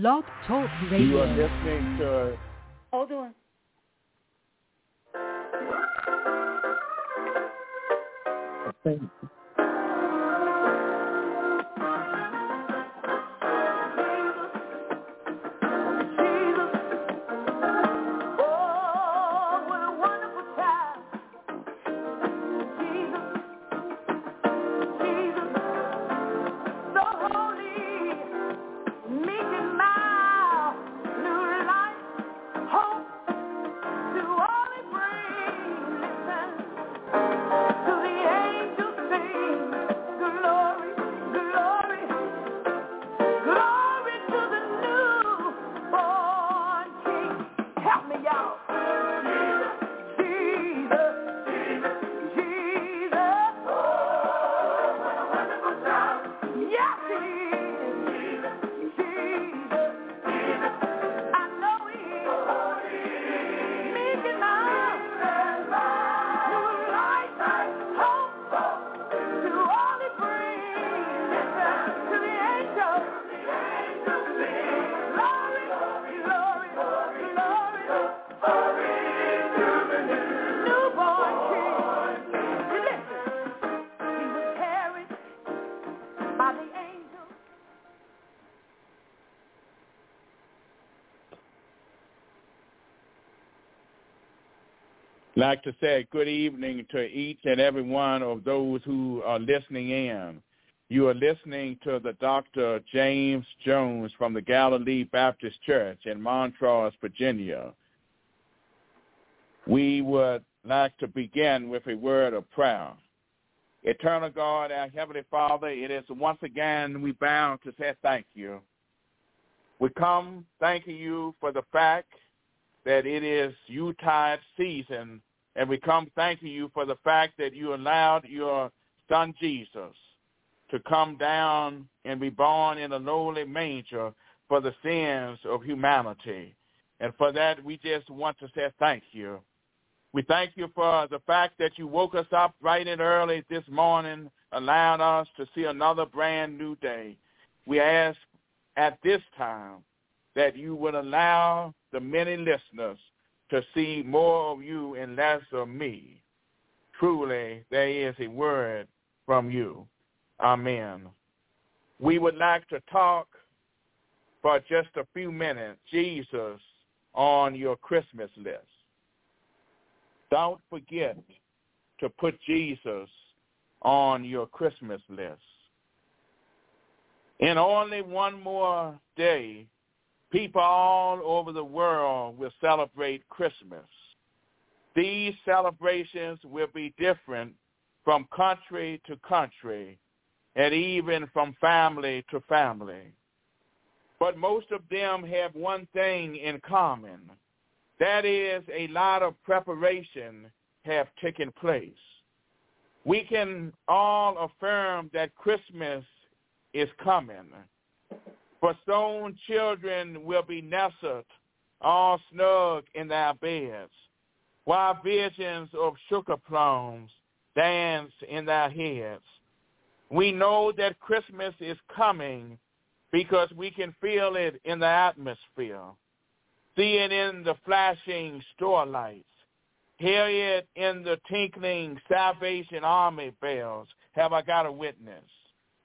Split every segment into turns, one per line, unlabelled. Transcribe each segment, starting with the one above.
Blog Talk Radio.
You are listening to.
Hold on.
Thank you. Like to say good evening to each and every one of those who are listening in. You are listening to the Dr. James Jones from the Galilee Baptist Church in Montrose, Virginia. We would like to begin with a word of prayer. Eternal God, our Heavenly Father, it is once again we bound to say thank you. We come thanking you for the fact that it is Yuletide season, and we come thanking you for the fact that you allowed your son Jesus to come down and be born in a lowly manger for the sins of humanity. And for that, we just want to say thank you. We thank you for the fact that you woke us up bright and early this morning, allowed us to see another brand new day. We ask at this time that you would allow the many listeners to see more of you and less of me. Truly, there is a word from you. Amen. We would like to talk for just a few minutes, Jesus on your Christmas list. Don't forget to put Jesus on your Christmas list. In only one more day, people all over the world will celebrate Christmas. These celebrations will be different from country to country and even from family to family. But most of them have one thing in common. That is a lot of preparation have taken place. We can all affirm that Christmas is coming. For soon children will be nestled all snug in their beds, while visions of sugar plums dance in their heads. We know that Christmas is coming because we can feel it in the atmosphere, see it in the flashing store lights, hear it in the tinkling Salvation Army bells. Have I got a witness?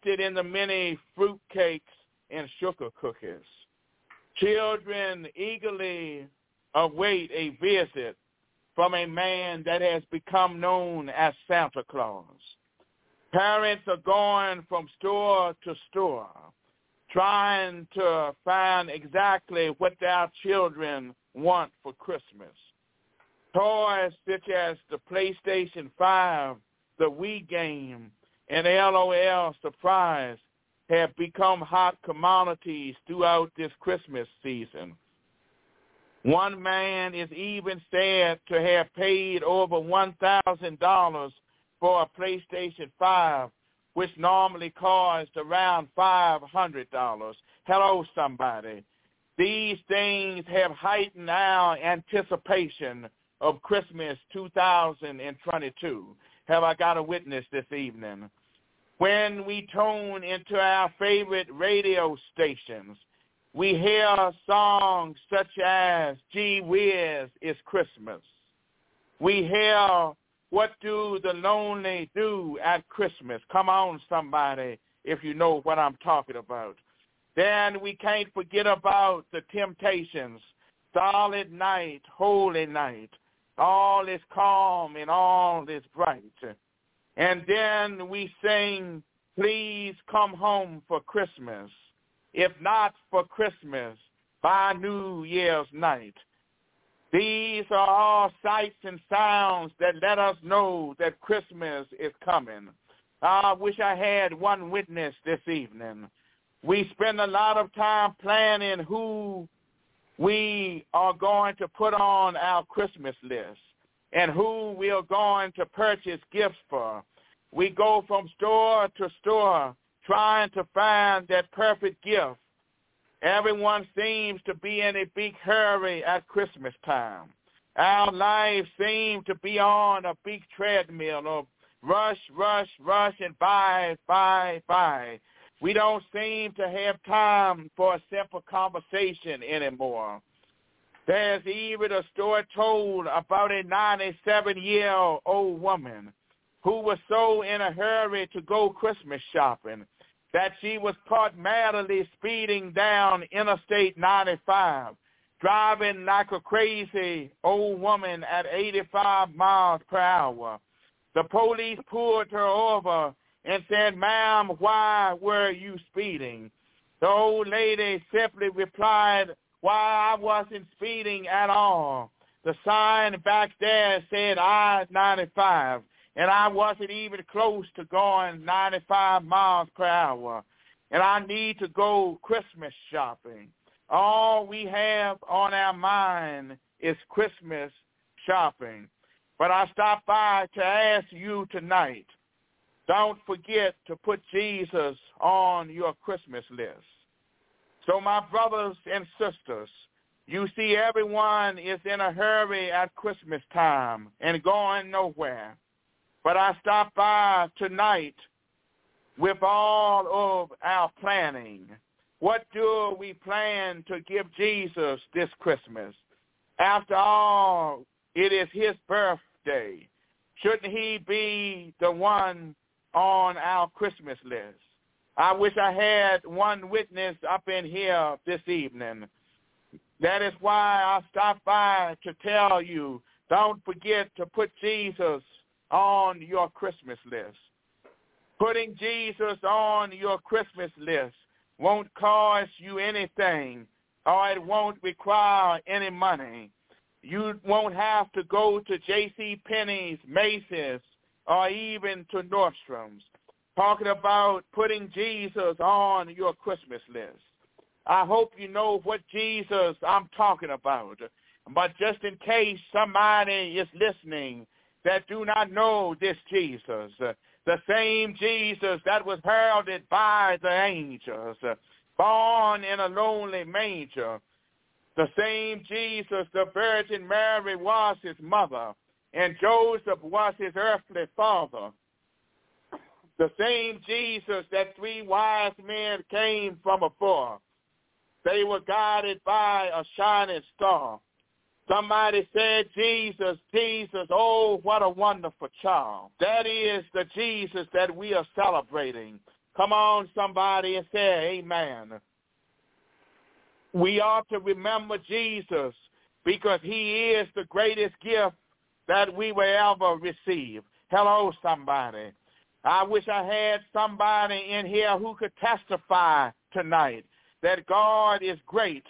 Sit in the many fruit cakes and sugar cookies. Children eagerly await a visit from a man that has become known as Santa Claus. Parents are going from store to store trying to find exactly what their children want for Christmas. Toys such as the PlayStation 5, the Wii game, and LOL Surprise have become hot commodities throughout this Christmas season. One man is even said to have paid over $1,000 for a PlayStation 5, which normally costs around $500. Hello, somebody. These things have heightened our anticipation of Christmas 2022. Have I got a witness this evening? When we tune into our favorite radio stations, we hear songs such as Gee Whiz, It's Christmas. We hear What Do the Lonely Do at Christmas. Come on, somebody, if you know what I'm talking about. Then we can't forget about the temptations. Silent night, holy night. All is calm and all is bright. And then we sing, please come home for Christmas. If not for Christmas, by New Year's night. These are all sights and sounds that let us know that Christmas is coming. Ah, I wish I had one witness this evening. We spend a lot of time planning who we are going to put on our Christmas list and who we are going to purchase gifts for. We go from store to store trying to find that perfect gift. Everyone seems to be in a big hurry at Christmas time. Our lives seem to be on a big treadmill of rush, rush, rush, and buy, buy, buy. We don't seem to have time for a simple conversation anymore. There's even a story told about a 97-year-old woman who was so in a hurry to go Christmas shopping that she was caught madly speeding down Interstate 95, driving like a crazy old woman at 85 miles per hour. The police pulled her over and said, ma'am, why were you speeding? The old lady simply replied, why, I wasn't speeding at all. The sign back there said I-95 and I wasn't even close to going 95 miles per hour. And I need to go Christmas shopping. All we have on our mind is Christmas shopping. But I stopped by to ask you tonight, don't forget to put Jesus on your Christmas list. So my brothers and sisters, you see everyone is in a hurry at Christmas time and going nowhere. But I stopped by tonight with all of our planning. What do we plan to give Jesus this Christmas? After all, it is his birthday. Shouldn't he be the one on our Christmas list? I wish I had one witness up in here this evening. That is why I stopped by to tell you, don't forget to put Jesus on your Christmas list. Putting Jesus on your Christmas list won't cost you anything or it won't require any money. You won't have to go to J.C. Penney's, Macy's, or even to Nordstrom's. Talking about putting Jesus on your Christmas list. I hope you know what Jesus I'm talking about. But just in case somebody is listening that do not know this Jesus, uh, the same Jesus that was heralded by the angels, uh, born in a lonely manger, the same Jesus, the Virgin Mary was his mother, and Joseph was his earthly father. The same Jesus that three wise men came from afar. They were guided by a shining star. Somebody said, Jesus, Jesus, oh, what a wonderful child. That is the Jesus that we are celebrating. Come on, somebody, and say amen. We ought to remember Jesus because he is the greatest gift that we will ever receive. Hello, somebody. I wish I had somebody in here who could testify tonight that God is great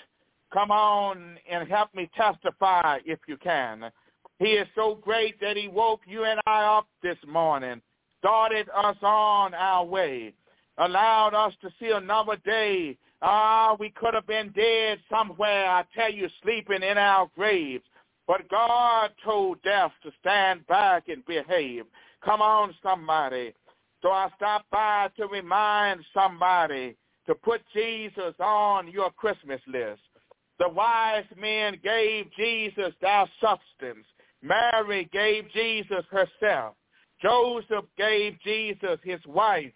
Come on and help me testify if you can. He is so great that he woke you and I up this morning, started us on our way, allowed us to see another day. Ah, we could have been dead somewhere, I tell you, sleeping in our graves. But God told death to stand back and behave. Come on, somebody. So I stopped by to remind somebody to put Jesus on your Christmas list. The wise men gave Jesus their substance. Mary gave Jesus herself. Joseph gave Jesus his wife.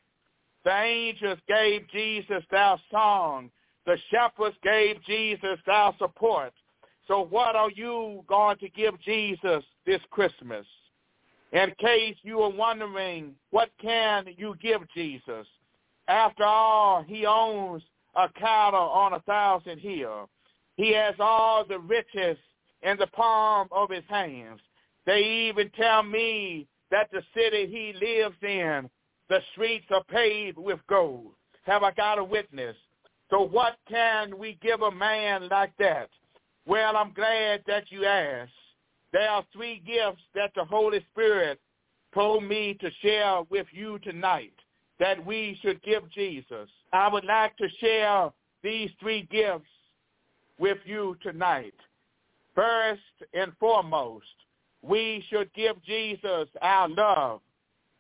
The angels gave Jesus their song. The shepherds gave Jesus our support. So what are you going to give Jesus this Christmas? In case you are wondering, what can you give Jesus? After all, he owns a cattle on a thousand hills. He has all the riches in the palm of his hands. They even tell me that the city he lives in, the streets are paved with gold. Have I got a witness? So what can we give a man like that? Well, I'm glad that you asked. There are three gifts that the Holy Spirit told me to share with you tonight that we should give Jesus. I would like to share these three gifts with you tonight. First and foremost, we should give Jesus our love,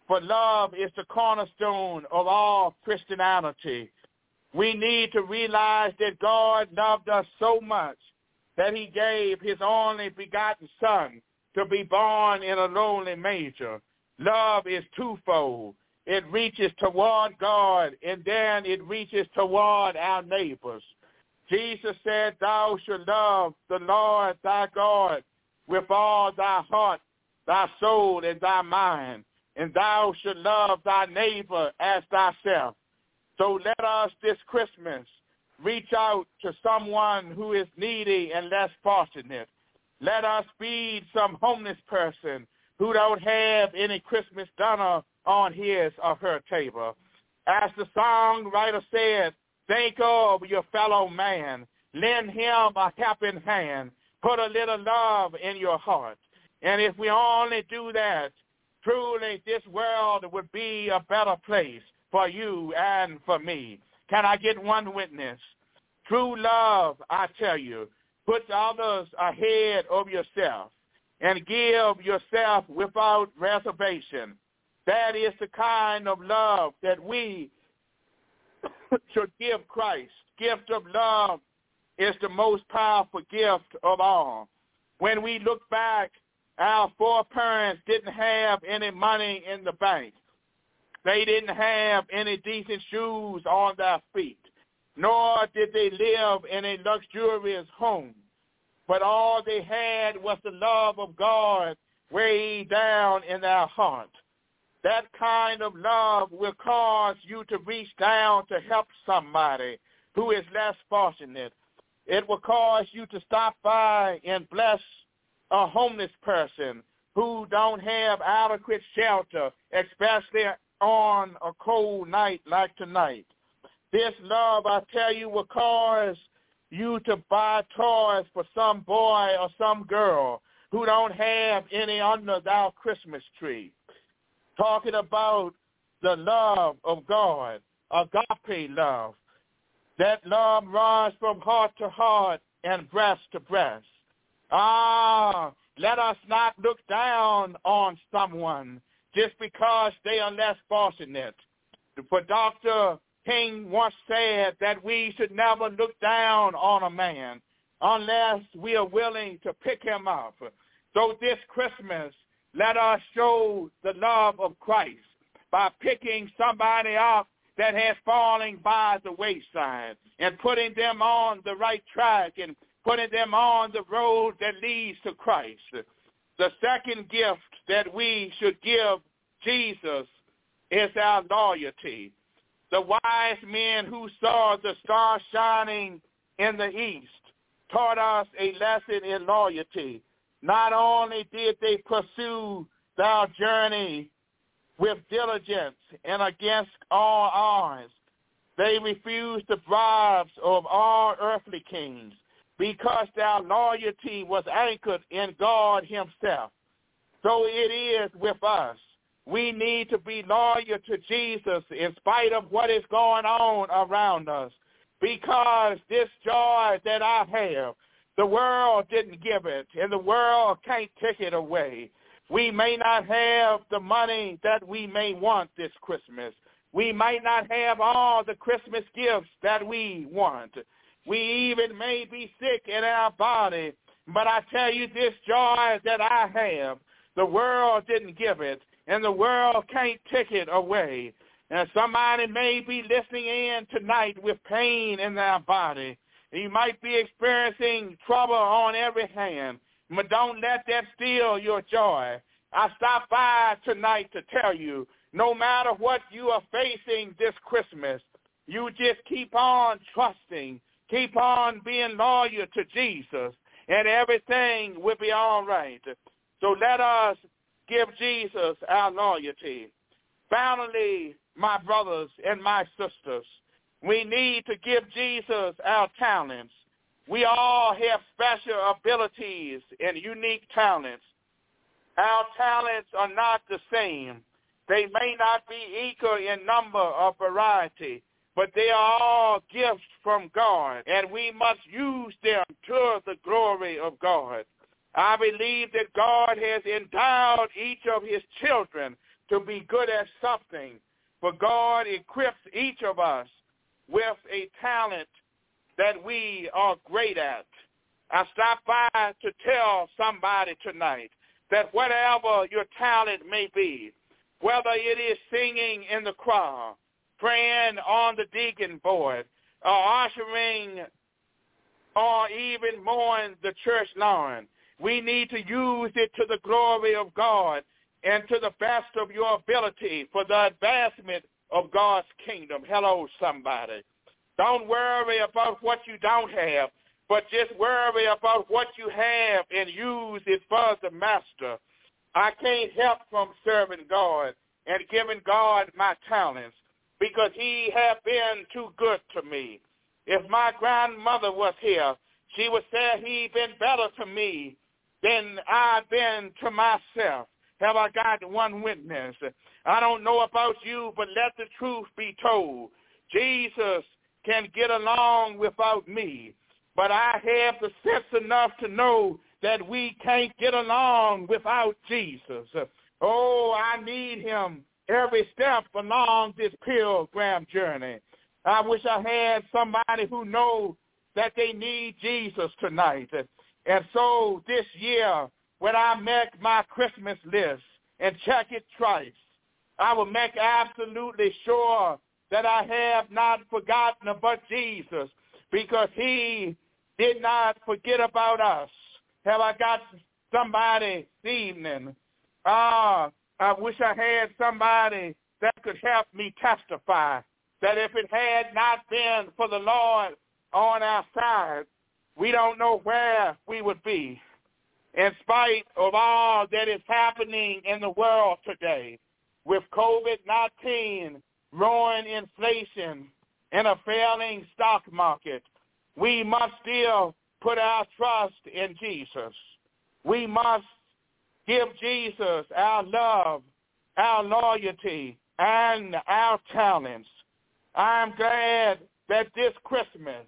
for love is the cornerstone of all Christianity. We need to realize that God loved us so much that he gave his only begotten son to be born in a lonely manger. Love is twofold. It reaches toward God and then it reaches toward our neighbors. Jesus said, thou should love the Lord thy God with all thy heart, thy soul, and thy mind, and thou should love thy neighbor as thyself. So let us this Christmas reach out to someone who is needy and less fortunate. Let us feed some homeless person who don't have any Christmas dinner on his or her table. As the songwriter said, think of your fellow man. Lend him a helping hand. Put a little love in your heart. And if we only do that, truly this world would be a better place for you and for me. Can I get one witness? True love, I tell you, puts others ahead of yourself and give yourself without reservation. That is the kind of love that we should give Christ. Gift of love is the most powerful gift of all. When we look back, our foreparents didn't have any money in the bank. They didn't have any decent shoes on their feet, nor did they live in a luxurious home. But all they had was the love of God way down in their heart. That kind of love will cause you to reach down to help somebody who is less fortunate. It will cause you to stop by and bless a homeless person who don't have adequate shelter, especially on a cold night like tonight. This love, I tell you, will cause you to buy toys for some boy or some girl who don't have any under their Christmas tree. Talking about the love of God, agape love. That love runs from heart to heart and breast to breast. Ah, let us not look down on someone just because they are less fortunate. For Dr. King once said that we should never look down on a man unless we are willing to pick him up. So this Christmas, let us show the love of Christ by picking somebody up that has fallen by the wayside and putting them on the right track and putting them on the road that leads to Christ. The second gift that we should give Jesus is our loyalty. The wise men who saw the star shining in the east taught us a lesson in loyalty. Not only did they pursue their journey with diligence and against all odds, they refused the bribes of all earthly kings because their loyalty was anchored in God himself. So it is with us. We need to be loyal to Jesus in spite of what is going on around us. Because this joy that I have, the world didn't give it, and the world can't take it away. We may not have the money that we may want this Christmas. We might not have all the Christmas gifts that we want. We even may be sick in our body. But I tell you this joy that I have, the world didn't give it and the world can't take it away. And somebody may be listening in tonight with pain in their body. You might be experiencing trouble on every hand, but don't let that steal your joy. I stopped by tonight to tell you, no matter what you are facing this Christmas, you just keep on trusting, keep on being loyal to Jesus, and everything will be all right. So let us give Jesus our loyalty. Finally, my brothers and my sisters, we need to give Jesus our talents. We all have special abilities and unique talents. Our talents are not the same. They may not be equal in number or variety, but they are all gifts from God, and we must use them to the glory of God. I believe that God has endowed each of his children to be good at something, for God equips each of us with a talent that we are great at. I stopped by to tell somebody tonight that whatever your talent may be, whether it is singing in the choir, praying on the deacon board, or ushering, or even mowing the church lawn, we need to use it to the glory of God and to the best of your ability for the advancement of God's kingdom. Hello, somebody. Don't worry about what you don't have, but just worry about what you have and use it for the master. I can't help from serving God and giving God my talents because he has been too good to me. If my grandmother was here, she would say he been better to me than I've been to myself. Have I got one witness? I don't know about you, but let the truth be told. Jesus can get along without me, but I have the sense enough to know that we can't get along without Jesus. Oh, I need him every step along this pilgrim journey. I wish I had somebody who knows that they need Jesus tonight. And so this year, when I make my Christmas list and check it twice, I will make absolutely sure that I have not forgotten about Jesus because he did not forget about us. Have I got somebody this evening? Ah, I wish I had somebody that could help me testify that if it had not been for the Lord on our side, we don't know where we would be. In spite of all that is happening in the world today, with COVID-19, growing inflation, and a failing stock market, we must still put our trust in Jesus. We must give Jesus our love, our loyalty, and our talents. I'm glad that this Christmas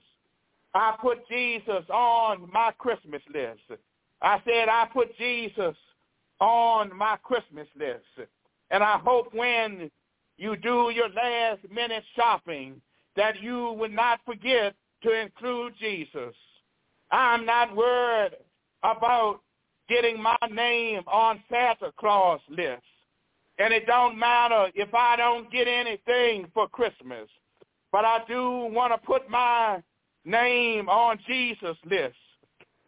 I put Jesus on my Christmas list. I said I put Jesus on my Christmas list. And I hope when you do your last minute shopping that you would not forget to include Jesus. I'm not worried about getting my name on Santa Claus list. And it don't matter if I don't get anything for Christmas. But I do want to put my name on Jesus' list.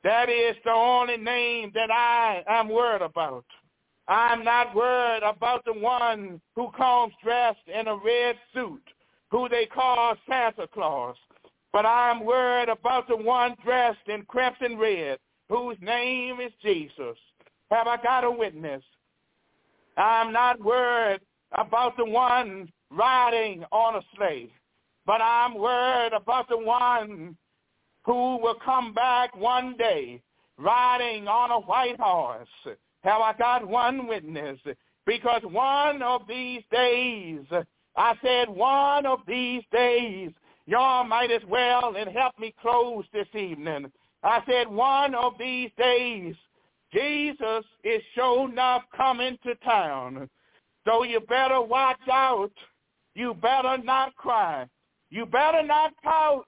That is the only name that I am worried about. I'm not worried about the one who comes dressed in a red suit, who they call Santa Claus. But I'm worried about the one dressed in crimson red, whose name is Jesus. Have I got a witness? I'm not worried about the one riding on a sleigh. But I'm worried about the one who will come back one day riding on a white horse. Have I got one witness? Because one of these days, I said one of these days, y'all might as well and help me close this evening. I said one of these days, Jesus is sure enough coming to town. So you better watch out. You better not cry. You better not pout.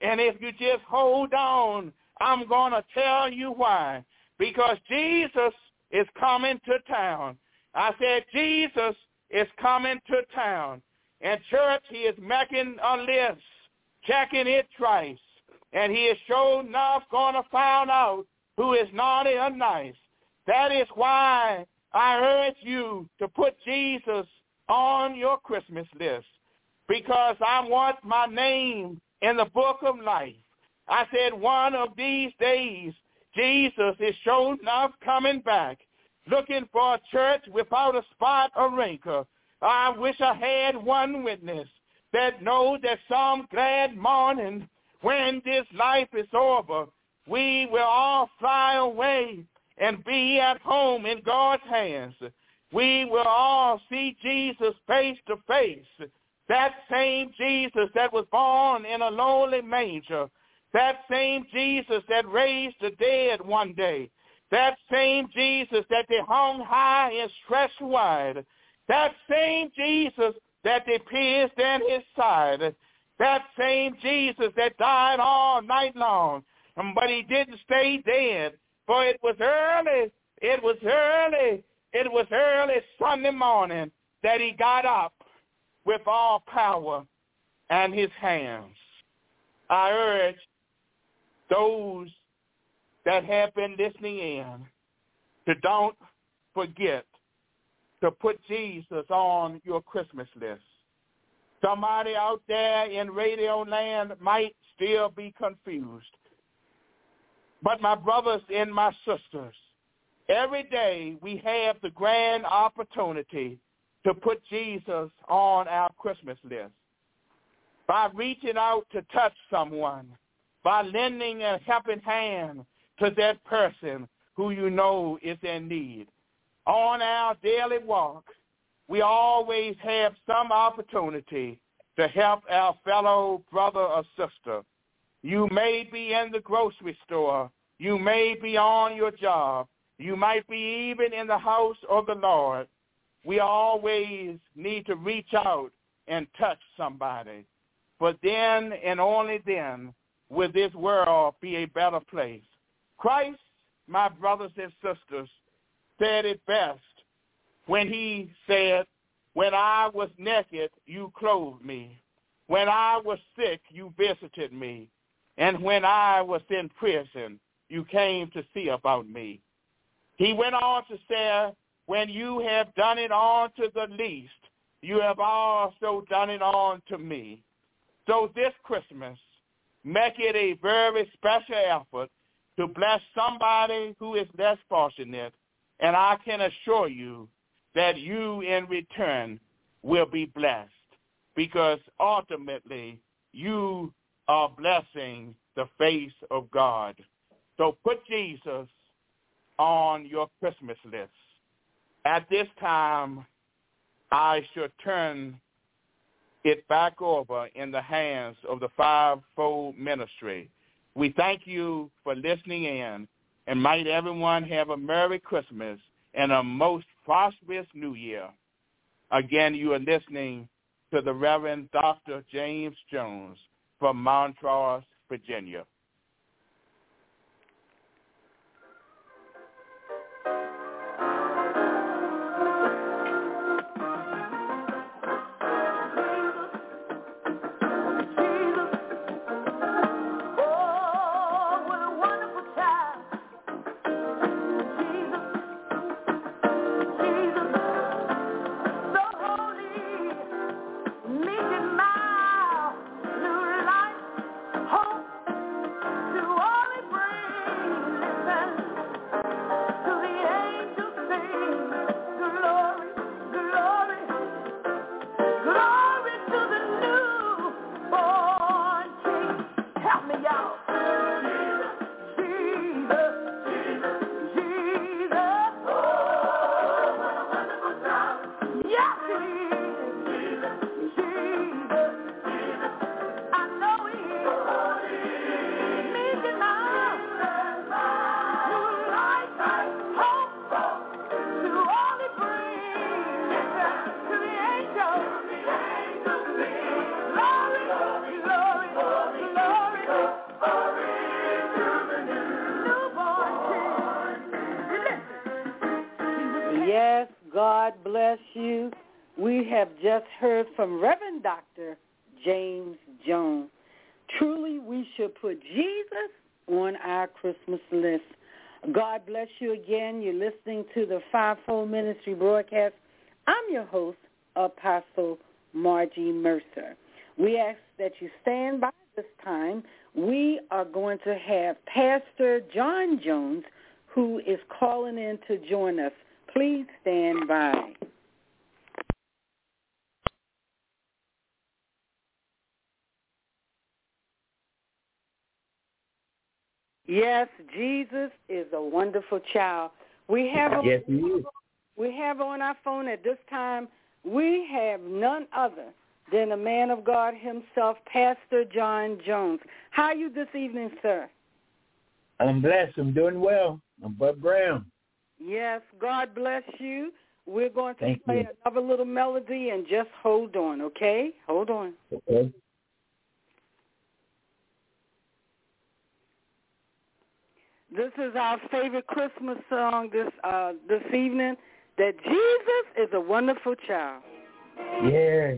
And if you just hold on, I'm going to tell you why. Because Jesus is coming to town. I said, Jesus is coming to town. And church, he is making a list, checking it twice. And he is sure enough going to find out who is naughty or nice. That is why I urge you to put Jesus on your Christmas list because I want my name in the book of life. I said one of these days, Jesus is sure enough coming back, looking for a church without a spot or wrinkle. I wish I had one witness that knows that some glad morning when this life is over, we will all fly away and be at home in God's hands. We will all see Jesus face to face. That same Jesus that was born in a lowly manger. That same Jesus that raised the dead one day. That same Jesus that they hung high and stretched wide. That same Jesus that they pierced in his side. That same Jesus that died all night long. But he didn't stay dead. For it was early, it was early, it was early Sunday morning that he got up with all power and his hands. I urge those that have been listening in to don't forget to put Jesus on your Christmas list. Somebody out there in radio land might still be confused. But my brothers and my sisters, every day we have the grand opportunity to put Jesus on our Christmas list by reaching out to touch someone, by lending a helping hand to that person who you know is in need. On our daily walk, we always have some opportunity to help our fellow brother or sister you may be in the grocery store. You may be on your job. You might be even in the house of the Lord. We always need to reach out and touch somebody. But then and only then will this world be a better place. Christ, my brothers and sisters, said it best when he said, when I was naked, you clothed me. When I was sick, you visited me. And when I was in prison, you came to see about me. He went on to say, when you have done it on to the least, you have also done it on to me. So this Christmas, make it a very special effort to bless somebody who is less fortunate. And I can assure you that you in return will be blessed because ultimately you are blessing the face of God. So put Jesus on your Christmas list. At this time, I should turn it back over in the hands of the fivefold ministry. We thank you for listening in, and might everyone have a Merry Christmas and a most prosperous New Year. Again, you are listening to the Reverend Dr. James Jones from Montrose, Virginia.
To the Fivefold Ministry broadcast. I'm your host, Apostle Margie Mercer. We ask that you stand by this time. We are going to have Pastor John Jones, who is calling in to join us. Please stand by. Yes, Jesus is a wonderful child. We have
yes, he is.
we have on our phone at this time. We have none other than the man of God himself, Pastor John Jones. How are you this evening, sir?
I'm blessed. I'm doing well. I'm Bud Brown.
Yes, God bless you. We're going to
Thank
play
you.
another little melody and just hold on, okay? Hold on.
Okay.
This is our favorite Christmas song this uh, this evening. That Jesus is a wonderful child.
Yeah.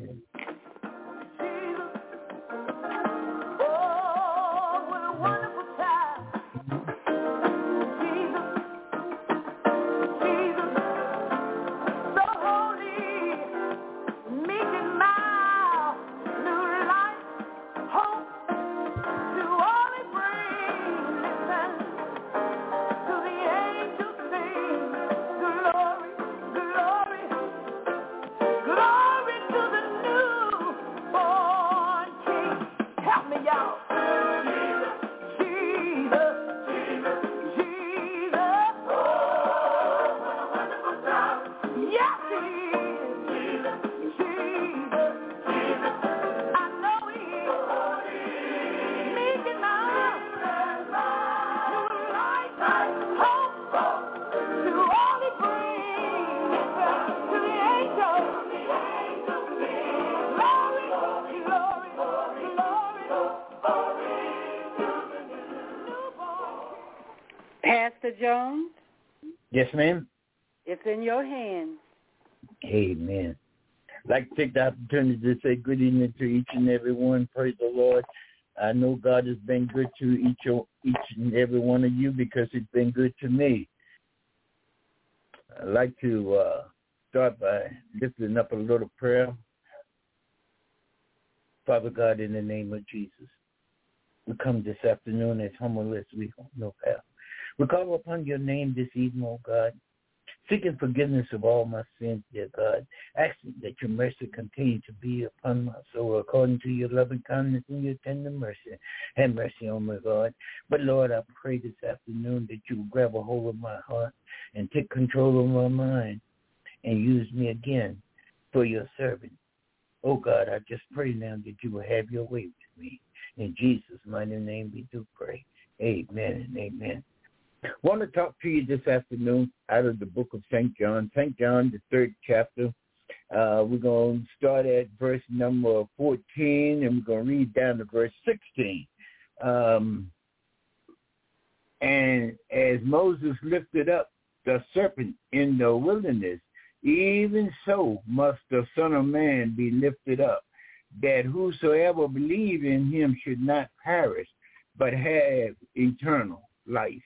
Yes,
ma'am.
it's in your hands.
Amen. I'd like to take the opportunity to say good evening to each and every one. Praise the Lord. I know God has been good to each each and every one of you because He's been good to me. I'd like to uh, start by lifting up a little prayer. Father God, in the name of Jesus, we come this afternoon as humble as we know how. We call upon your name this evening, O God, seeking forgiveness of all my sins, dear God, asking that your mercy continue to be upon my soul according to your loving kindness and your tender mercy. Have mercy on my God. But Lord, I pray this afternoon that you grab a hold of my heart and take control of my mind and use me again for your servant. Oh God, I just pray now that you will have your way with me. In Jesus' mighty name we do pray. Amen and amen. Want to talk to you this afternoon out of the book of St. John, St. John, the third chapter. Uh, we're going to start at verse number 14 and we're going to read down to verse 16. Um, and as Moses lifted up the serpent in the wilderness, even so must the Son of Man be lifted up, that whosoever believe in him should not perish, but have eternal life.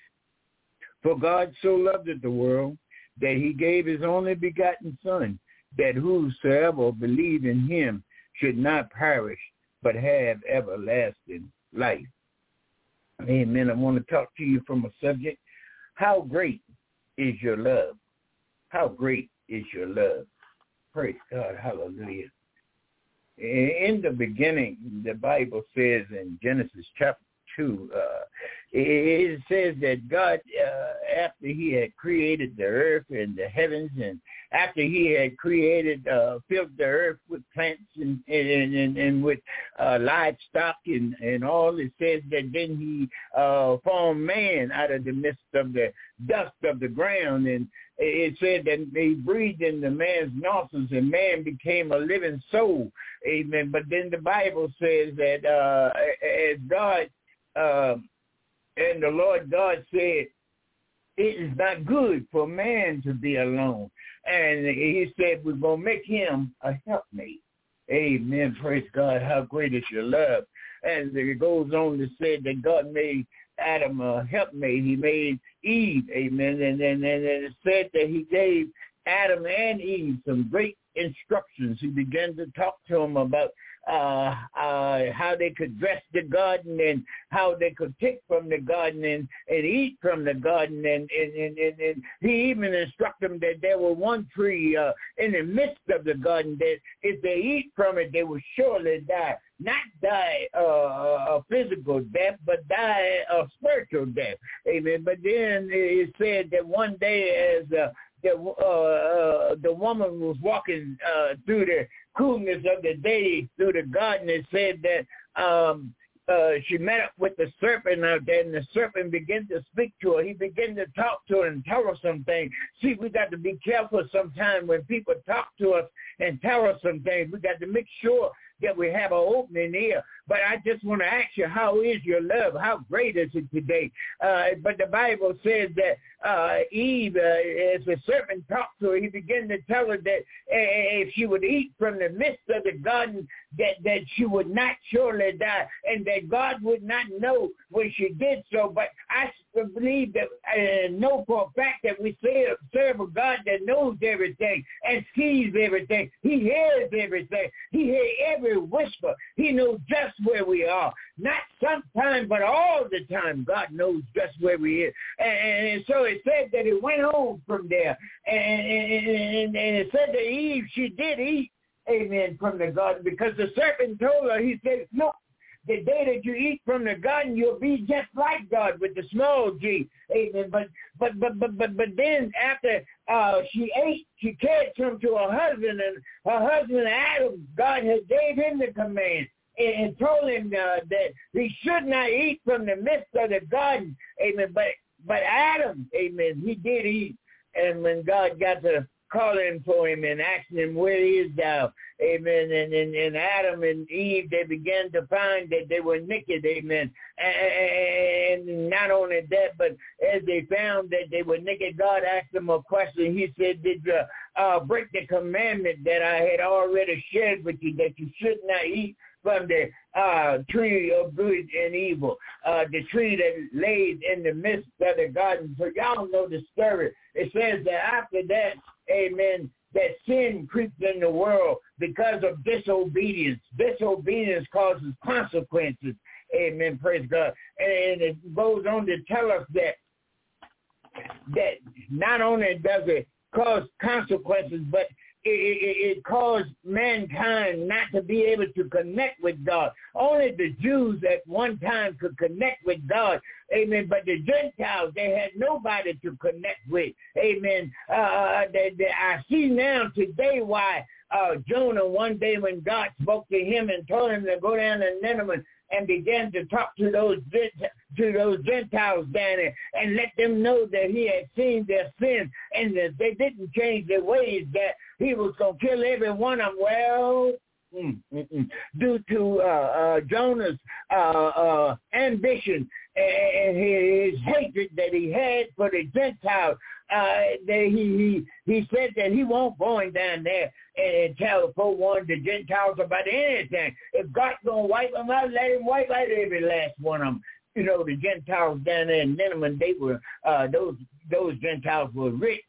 For God so loved the world that he gave his only begotten Son, that whosoever believe in him should not perish, but have everlasting life. Amen. I want to talk to you from a subject. How great is your love? How great is your love? Praise God. Hallelujah. In the beginning, the Bible says in Genesis chapter 2, uh, it says that God, uh, after he had created the earth and the heavens, and after he had created, uh, filled the earth with plants and and, and, and with uh, livestock and, and all, it says that then he uh, formed man out of the midst of the dust of the ground. And it said that he breathed in the man's nostrils and man became a living soul. Amen. But then the Bible says that uh, as God... Uh, and the Lord God said, it is not good for man to be alone. and he said, we're going to make him a helpmate. Amen. Praise God. How great is your love. And it goes on to say that God made Adam a helpmate. He made Eve. Amen. And then and, and it said that he gave Adam and Eve some great instructions. He began to talk to them about uh, uh, how they could dress the garden and how they could pick from the garden and, and eat from the garden. And, and, and, and, and he even instructed them that there was one tree uh, in the midst of the garden that if they eat from it, they will surely die. Not die uh, a physical death, but die a spiritual death. Amen. But then it said that one day as uh, the uh, uh, the woman was walking uh, through the coolness of the day through the garden. It said that um, uh, she met up with the serpent out there, and the serpent began to speak to her. He began to talk to her and tell her something. See, we got to be careful sometimes when people talk to us and tell us some things. We got to make sure that we have an opening here. But I just want to ask you, how is your love? How great is it today? Uh, but the Bible says that uh, Eve, uh, as the serpent talked to her, he began to tell her that uh, if she would eat from the midst of the garden, that, that she would not surely die, and that God would not know when she did so. But I believe that, uh, know for a fact that we serve, serve a God that knows everything and sees everything. He hears everything. He hears every whisper. He knows just where we are. Not sometimes, but all the time, God knows just where we are. And, and so it said that it went on from there. And, and, and it said that Eve, she did eat, amen, from the garden because the serpent told her, he said, look, the day that you eat from the garden, you'll be just like God with the small g. Amen. But but but but but but then after uh, she ate, she carried some to her husband, and her husband Adam, God had gave him the command and, told him uh, that he should not eat from the midst of the garden. Amen. But but Adam, amen, he did eat. And when God got to calling for him and asking him, where is thou? Amen. And, and, and Adam and Eve, they began to find that they were naked. Amen. And not only that, but as they found that they were naked, God asked them a question. He said, did you uh, break the commandment that I had already shared with you, that you should not eat from the uh, tree of good and evil, uh, the tree that laid in the midst of the garden. So y'all know the story. It says that after that, amen, that sin creeps in the world because of disobedience. Disobedience causes consequences. Amen. Praise God. And it goes on to tell us that that not only does it cause consequences, but it, it, caused mankind not to be able to connect with God. Only the Jews at one time could connect with God. Amen. But the Gentiles, they had nobody to connect with. Amen. Uh, they, they, I see now today why uh, Jonah one day when God spoke to him and told him to go down to Nineveh and began to talk to those to those Gentiles down there and let them know that he had seen their sin and that they didn't change their ways, that he was going to kill every one of them. Well, mm, mm, mm, due to uh, uh, Jonah's uh, uh, ambition and his hatred that he had for the Gentiles, uh, that he, he he said that he won't go down there and tell for one the Gentiles about anything. If God's gonna wipe them out, let him wipe out every last one of them. You know, the Gentiles down there in Nineveh, they were uh, those those Gentiles were rich.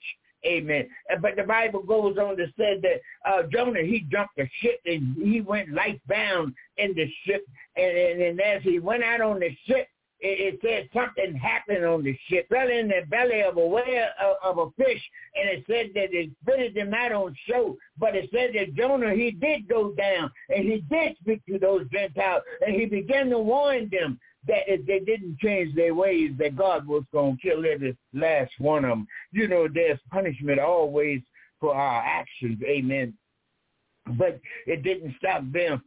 Amen. But the Bible goes on to say that uh, Jonah, he jumped the ship and he went life bound in the ship. And, and, and as he went out on the ship, it, it said something happened on the ship. Fell in the belly of a whale of, of a fish, and it said that it spitted them out on show. But it said that Jonah he did go down, and he did speak to those Gentiles, and he began to warn them that if they didn't change their ways, that God was going to kill every last one of them. You know, there's punishment always for our actions. Amen. But it didn't stop them.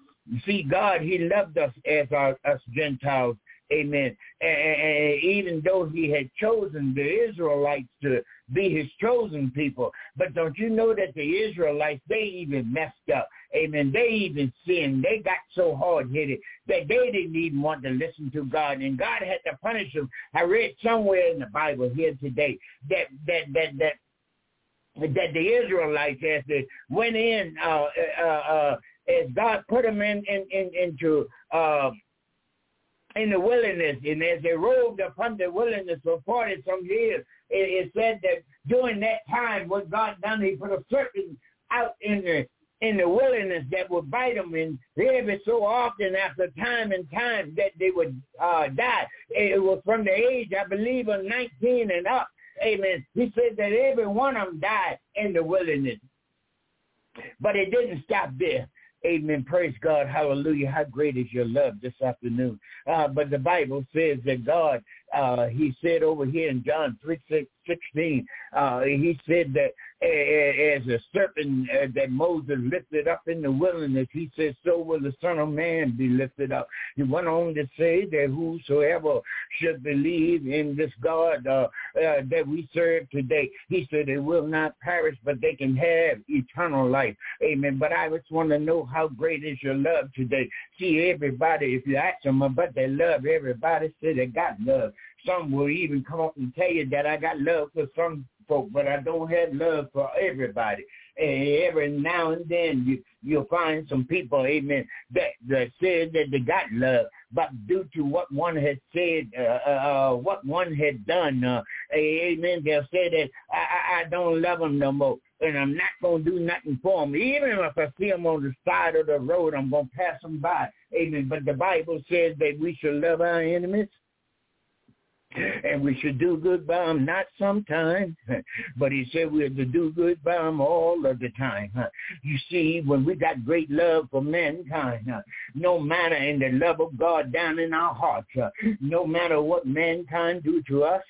See, God, he loved us as our, us Gentiles. Amen. And even though he had chosen the Israelites to be his chosen people, but don't you know that the Israelites, they even messed up. Amen. They even sinned. They got so hard-headed that they didn't even want to listen to God, and God had to punish them. I read somewhere in the Bible here today that that that that that the Israelites, as they went in, uh, uh, uh, as God put them in, in, in into uh, in the wilderness, and as they roved upon the wilderness for forty some years, it, it said that during that time, what God done, He put a serpent out in the in the wilderness that would bite them, and every so often, after time and time, that they would uh, die. It was from the age, I believe, of 19 and up. Amen. He said that every one of them died in the wilderness. But it didn't stop there. Amen. Praise God. Hallelujah. How great is your love this afternoon. Uh, but the Bible says that God, uh, he said over here in John 3, 16, uh, he said that as a serpent uh, that Moses lifted up in the wilderness, he said, so will the Son of Man be lifted up. He went on to say that whosoever should believe in this God uh, uh, that we serve today, he said they will not perish, but they can have eternal life. Amen. But I just want to know how great is your love today. See, everybody, if you ask them about their love, everybody say they got love. Some will even come up and tell you that I got love for some folk, but I don't have love for everybody. And every now and then you you'll find some people, amen, that that said that they got love, but due to what one has said, uh, uh, uh what one had done, uh, amen, they'll say that I, I don't love them no more and I'm not going to do nothing for them. Even if I see them on the side of the road, I'm going to pass them by. Amen. But the Bible says that we should love our enemies and we should do good by them, not sometimes, but he said we're to do good by them all of the time. You see, when we got great love for mankind, no matter in the love of God down in our hearts, no matter what mankind do to us,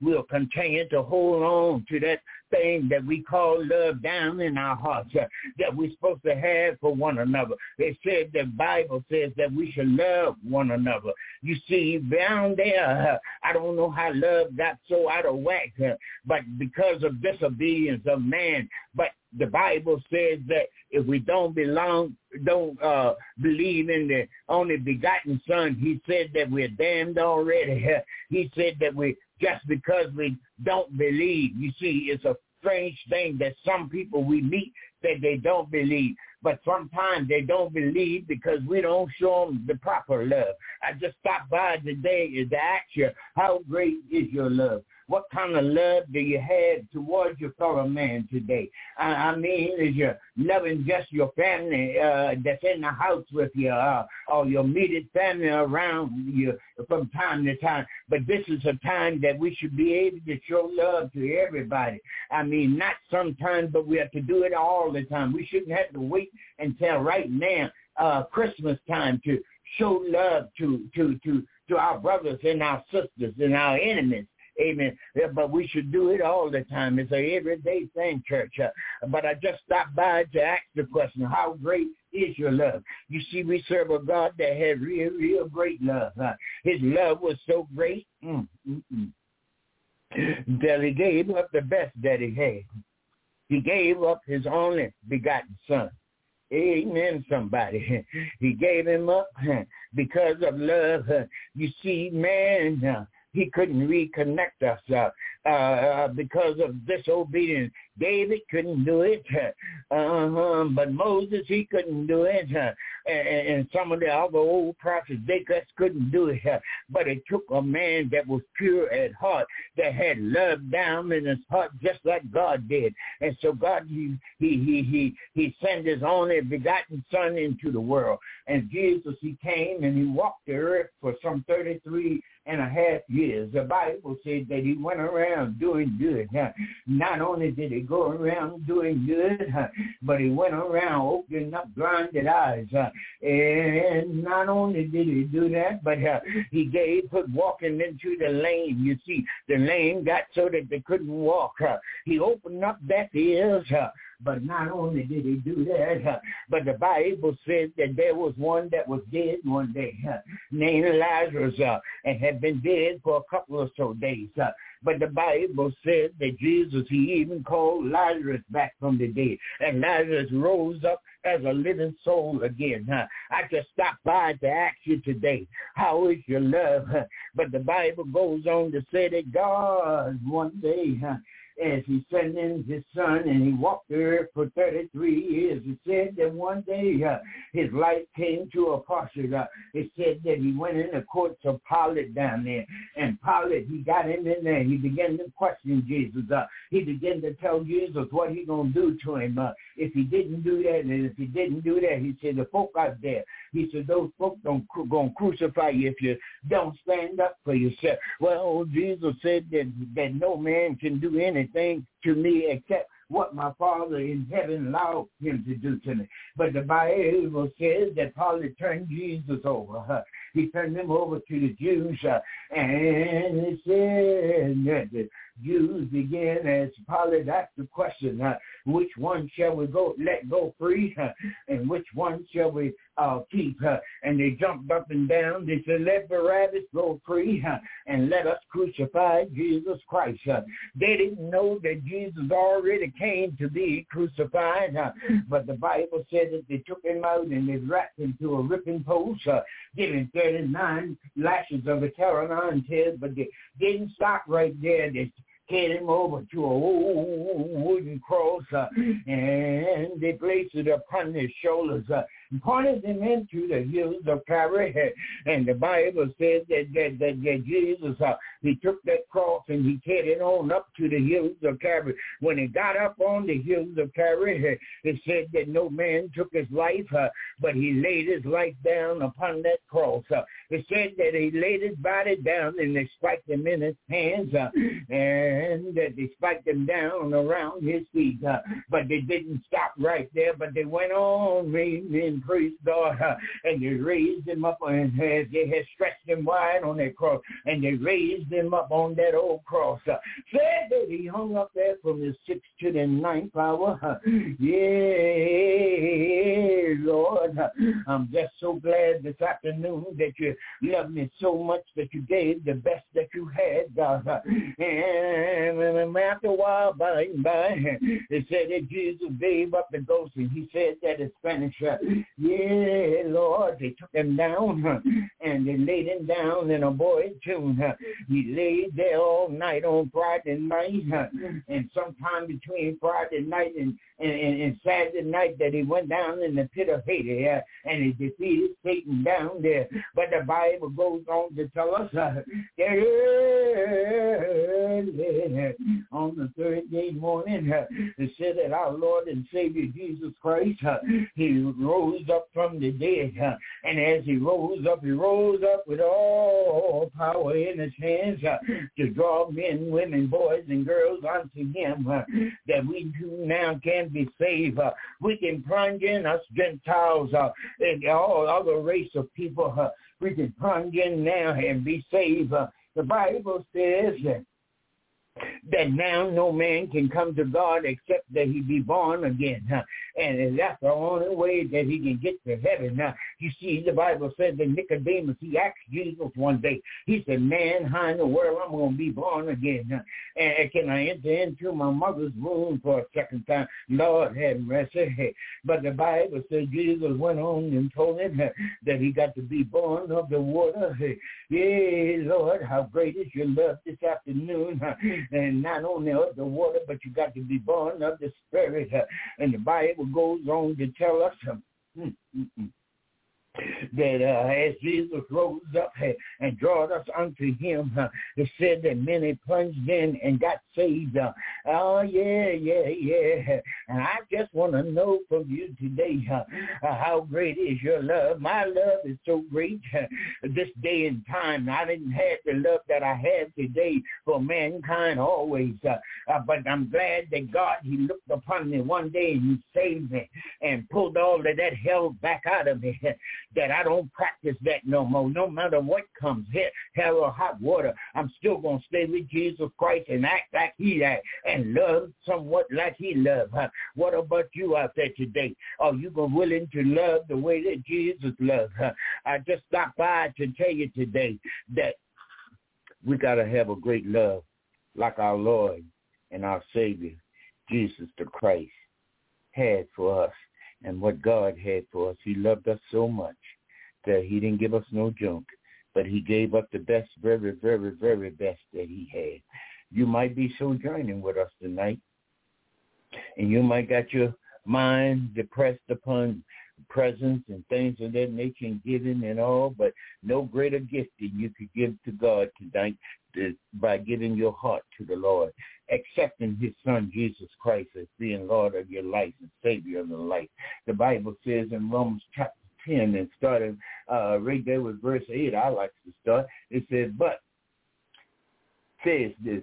we'll continue to hold on to that thing that we call love down in our hearts uh, that we're supposed to have for one another. They said the Bible says that we should love one another. You see, down there, uh, I don't know how love got so out of whack, uh, but because of disobedience of man, but the Bible says that if we don't belong, don't uh, believe in the only begotten Son, He said that we're damned already. He said that we just because we don't believe. You see, it's a strange thing that some people we meet that they don't believe. But sometimes they don't believe because we don't show them the proper love. I just stopped by today to ask you, how great is your love? What kind of love do you have towards your fellow man today? I, I mean, is you loving just your family uh, that's in the house with you uh, or your immediate family around you from time to time? But this is a time that we should be able to show love to everybody. I mean, not sometimes, but we have to do it all the time. We shouldn't have to wait until right now, uh, Christmas time to show love to, to, to, to our brothers and our sisters and our enemies. Amen. But we should do it all the time. It's a everyday thing, church. Uh, but I just stopped by to ask the question, how great is your love? You see, we serve a God that had real, real great love. Uh, his love was so great mm, mm, mm, that he gave up the best that he had. He gave up his only begotten son. Amen, somebody. He gave him up because of love. You see, man, he couldn't reconnect us uh, uh, because of disobedience. David couldn't do it, uh-huh. but Moses, he couldn't do it, and, and some of the other old prophets, they just couldn't do it. But it took a man that was pure at heart, that had love down in his heart just like God did. And so God, he, he, he, he, he sent his only begotten son into the world. And Jesus, he came and he walked the earth for some 33 and a half years. The Bible says that he went around doing good. Not only did he go around doing good, but he went around opening up blinded eyes. And not only did he do that, but he gave, put walking into the lane. You see, the lane got so that they couldn't walk. He opened up that ears but not only did he do that, but the Bible says that there was one that was dead one day named Lazarus uh, and had been dead for a couple or so days. But the Bible says that Jesus, he even called Lazarus back from the dead. And Lazarus rose up as a living soul again. I just stopped by to ask you today, how is your love? But the Bible goes on to say that God one day as he sent in his son and he walked the earth for 33 years. It said that one day uh, his life came to a posture. Uh, it said that he went in the courts of Pilate down there. And Pilate, he got him in there. He began to question Jesus. Uh, he began to tell Jesus what he going to do to him. Uh, if he didn't do that, and if he didn't do that, he said, the folk out there, he said, those folks don't to crucify you if you don't stand up for yourself. Well, Jesus said that, that no man can do anything to me except what my Father in heaven allowed him to do to me. But the Bible says that Paul turned Jesus over. He turned him over to the Jews, uh, and he said Jews began as Pilate asked the question, uh, which one shall we go let go free, uh, and which one shall we uh, keep? And they jumped up and down. They said, let Barabbas go free, and let us crucify Jesus Christ. They didn't know that Jesus already came to be crucified, but the Bible said that they took him out and they wrapped him to a ripping post, giving 39 lashes of a on his, but they didn't stop right there. They carried him over to a wooden cross uh, and they placed it upon his shoulders. Uh, pointed them into the hills of Calvary. And the Bible says that, that, that, that Jesus, uh, he took that cross and he carried on up to the hills of Calvary. When he got up on the hills of Calvary, it said that no man took his life, uh, but he laid his life down upon that cross. Uh, it said that he laid his body down and they spiked him in his hands uh, and that they spiked him down around his feet. Uh, but they didn't stop right there, but they went on reading praise God. And they raised him up and they had stretched him wide on that cross. And they raised him up on that old cross. Said that he hung up there from the sixth to the ninth hour. Yeah, Lord. I'm just so glad this afternoon that you loved me so much that you gave the best that you had, God. And after a while, by and by, it said that Jesus gave up the ghost and he said that in Spanish, yeah, Lord, they took him down mm-hmm. and they laid him down in a boy tune. Mm-hmm. He laid there all night on Friday night mm-hmm. and sometime between Friday night and, and, and Saturday night that he went down in the pit of Hades and he defeated Satan down there. But the Bible goes on to tell us that on the third day morning, it said that our Lord and Savior Jesus Christ, he rose up from the dead. And as he rose up, he rose up with all power in his hands to draw men, women, boys, and girls unto him that we too now can be saved. We can plunge in us Gentiles and all other race of people. We can plunge in now and be saved. The Bible says that that now no man can come to God except that he be born again. And that's the only way that he can get to heaven. Now, you see, the Bible says that Nicodemus, he asked Jesus one day, he said, man, how in the world I'm going to be born again? And can I enter into my mother's womb for a second time? Lord have mercy. But the Bible says Jesus went on and told him that he got to be born of the water. Yeah, Lord, how great is your love this afternoon and not only of the water, but you got to be born of the Spirit. And the Bible goes on to tell us, hmm, hmm, hmm that uh, as Jesus rose up and drawed us unto him, uh, it said that many plunged in and got saved. Uh, oh, yeah, yeah, yeah. And I just want to know from you today uh, uh, how great is your love. My love is so great uh, this day and time. I didn't have the love that I have today for mankind always. but I'm glad that God, he looked upon me one day and he saved me and pulled all of that hell back out of me. That I don't practice that no more. No matter what comes, hell, hell or hot water, I'm still going to stay with Jesus Christ and act like he act and love somewhat like he loved. Huh? What about you out there today? Are you going willing to love the way that Jesus loved? Huh? I just stopped by to tell you today that we got to have a great love like our Lord and our Savior, Jesus the Christ, had for us. And what God had for us. He loved us so much that he didn't give us no junk, but he gave us the best, very, very, very best that he had. You might be sojourning with us tonight, and you might got your mind depressed upon presents and things of that nature and giving and all, but no greater gift than you could give to God tonight by giving your heart to the Lord, accepting his son Jesus Christ as being Lord of your life and Savior of your life. The Bible says in Romans chapter 10 and starting uh, right there with verse 8, I like to start, it says, but says this,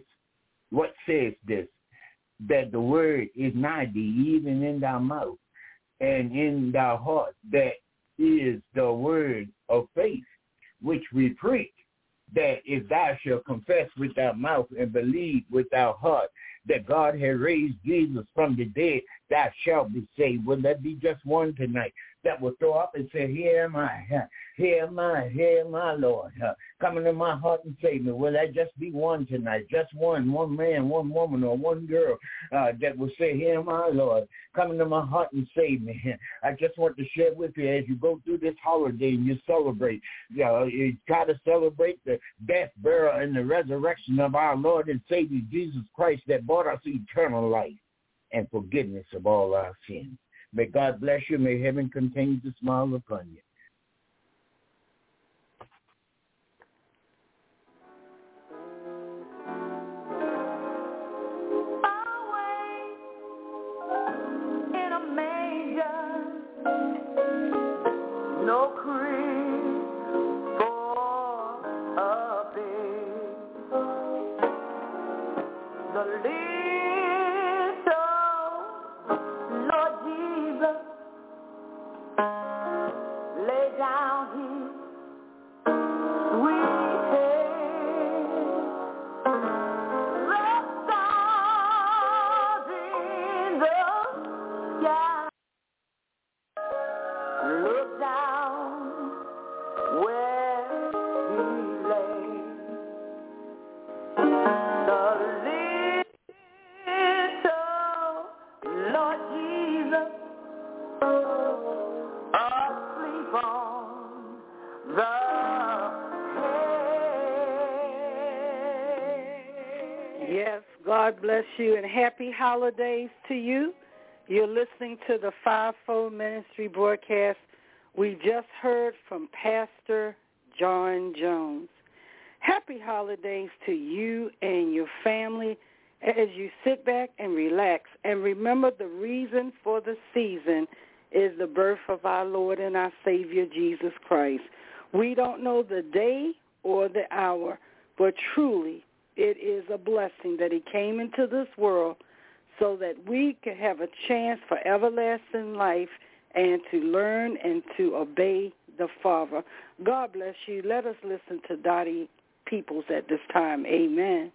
what says this? That the word is nigh thee, even in thy mouth and in thy heart. That is the word of faith, which we preach that if thou shalt confess with thy mouth and believe with thy heart that God had raised Jesus from the dead, thou shalt be saved. Will that be just one tonight? That will throw up and say, here am I, here am I, here am I, Lord. Come into my heart and save me. Will that just be one tonight? Just one, one man, one woman, or one girl uh, that will say, here am I, Lord. Come into my heart and save me. I just want to share with you as you go through this holiday and you celebrate, you, know, you try to celebrate the death, burial, and the resurrection of our Lord and Savior Jesus Christ that brought us eternal life and forgiveness of all our sins. May God bless you. May heaven continue to smile upon you.
You and happy holidays to you. You're listening to the Fivefold Ministry broadcast. We just heard from Pastor John Jones. Happy holidays to you and your family as you sit back and relax. And remember the reason for the season is the birth of our Lord and our Savior Jesus Christ. We don't know the day or the hour, but truly it is a blessing that he came into this world so that we could have a chance for everlasting life and to learn and to obey the Father. God bless you. Let us listen to Dottie Peoples at this time. Amen.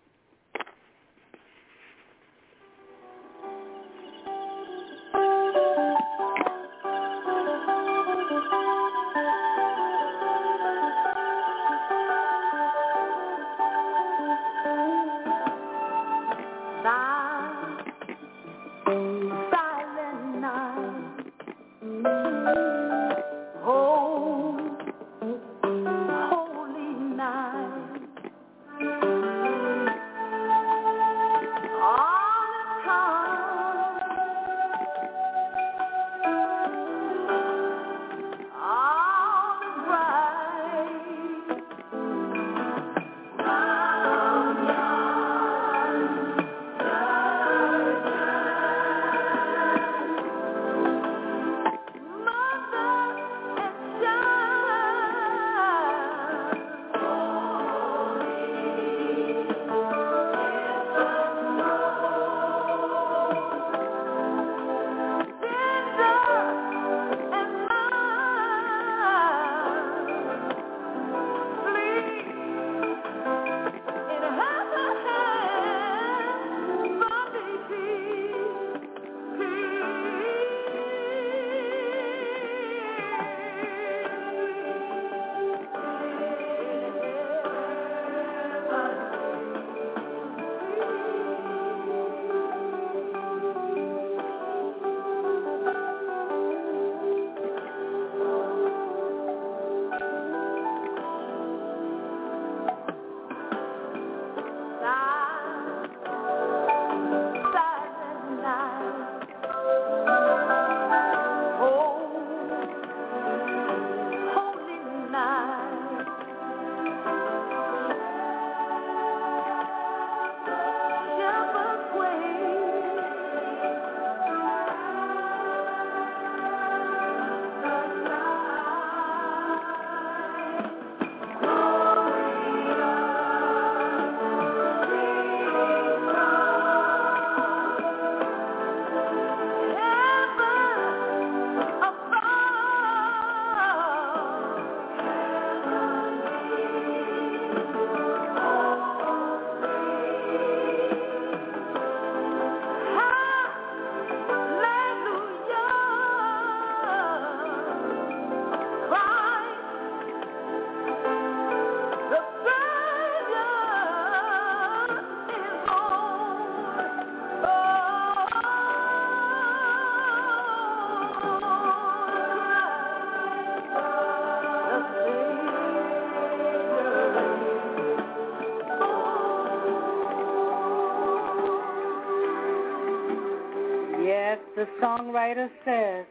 Songwriter says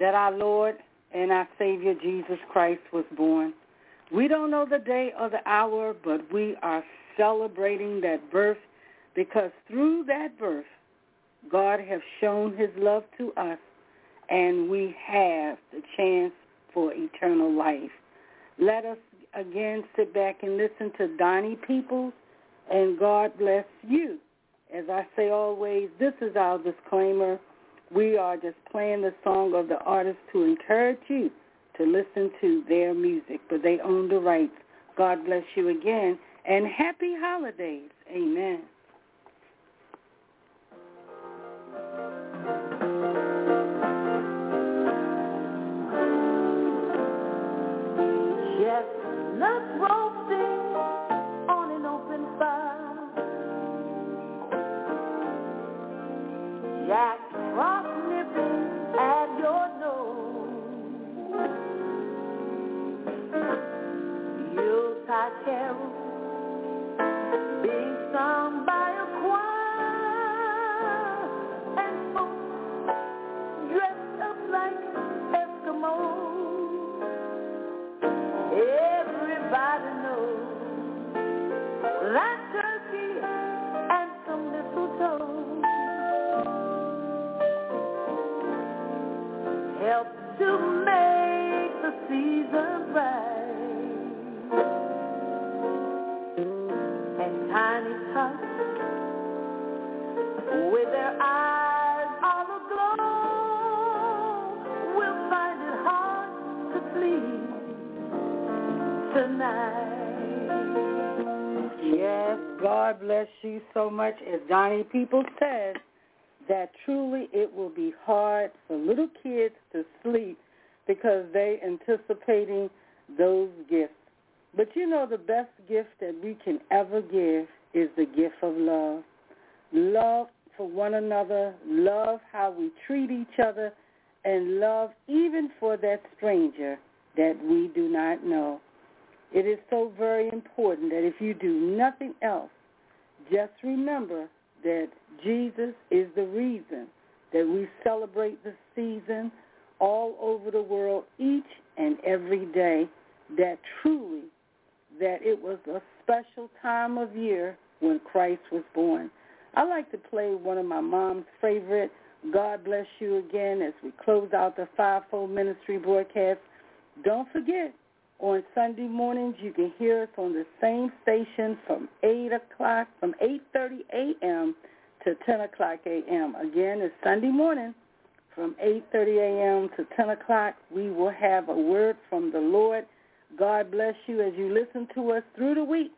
that our Lord and our Savior Jesus Christ was born. We don't know the day or the hour, but we are celebrating that birth because through that birth, God has shown his love to us and we have the chance for eternal life. Let us again sit back and listen to Dottie Peoples and God bless you. As I say always, this is our disclaimer. We are just playing the song of the artist to encourage you to listen to their music, but they own the rights. God bless you again, and happy holidays. Amen. I can. As Dottie People said, that truly it will be hard for little kids to sleep because they anticipating those gifts. But you know the best gift that we can ever give is the gift of love. Love for one another, love how we treat each other, and love even for that stranger that we do not know. It is so very important that if you do nothing else, just remember that Jesus is the reason that we celebrate the season all over the world each and every day, that truly that it was a special time of year when Christ was born. I like to play one of my mom's favorite, God Bless You Again, as we close out the Fivefold Ministry broadcast. Don't forget, on Sunday mornings, you can hear us on the same station from 8 o'clock, from 8.30 a.m. to 10 o'clock a.m. Again, it's Sunday morning from 8.30 a.m. to 10 o'clock. We will have a word from the Lord. God bless you as you listen to us through the week,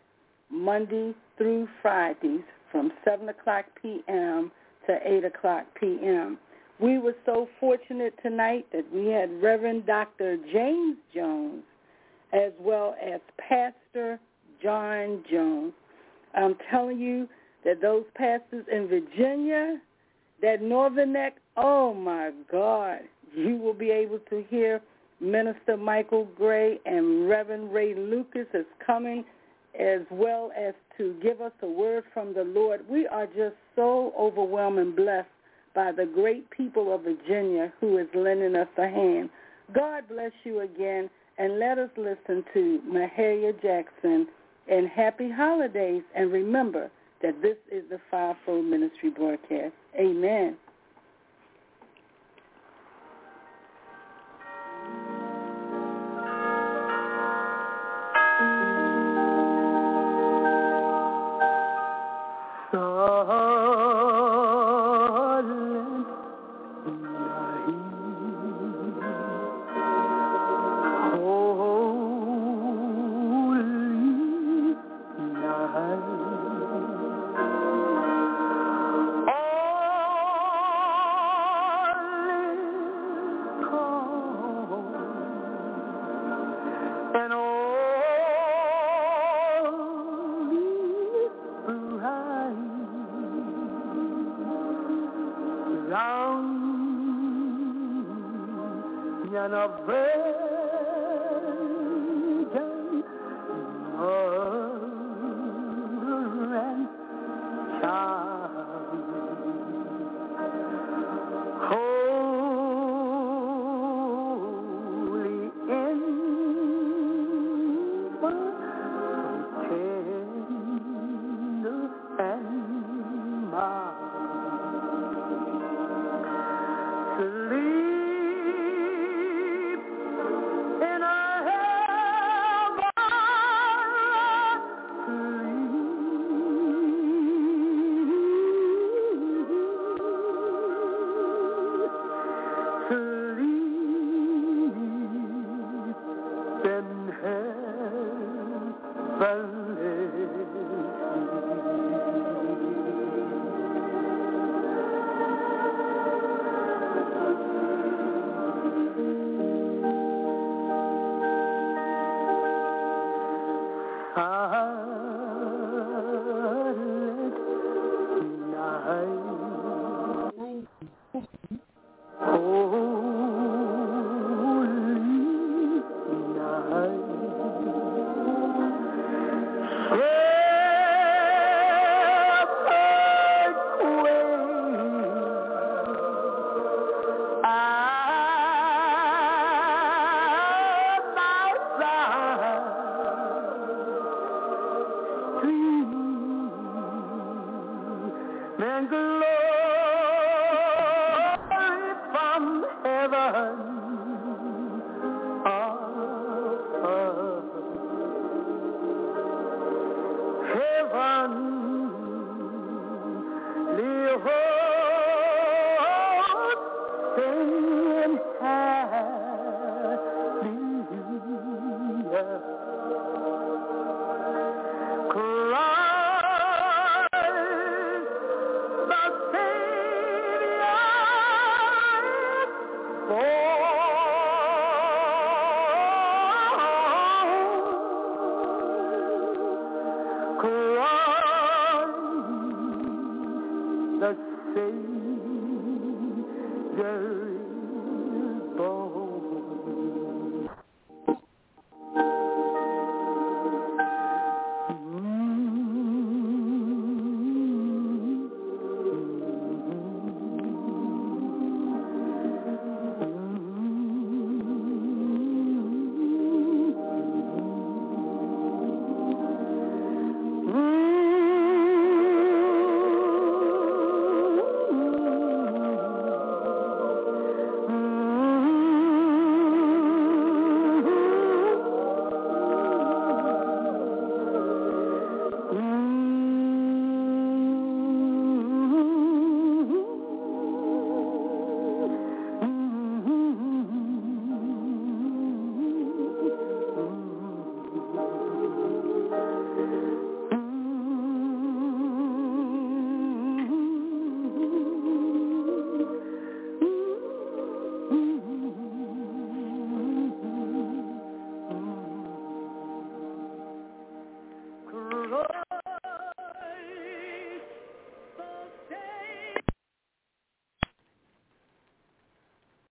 Monday through Fridays from 7 o'clock p.m. to 8 o'clock p.m. We were so fortunate tonight that we had Reverend Dr. James Jones as well as Pastor John Jones. I'm telling you that those pastors in Virginia, that Northern Neck, oh my God, you will be able to hear Minister Michael Gray and Reverend Ray Lucas is coming as well as to give us a word from the Lord. We are just so overwhelmed and blessed by the great people of Virginia who is lending us a hand. God bless you again and let us listen to Mahalia Jackson and happy holidays. And remember that this is the Fivefold Ministry broadcast. Amen.
Oh, and child.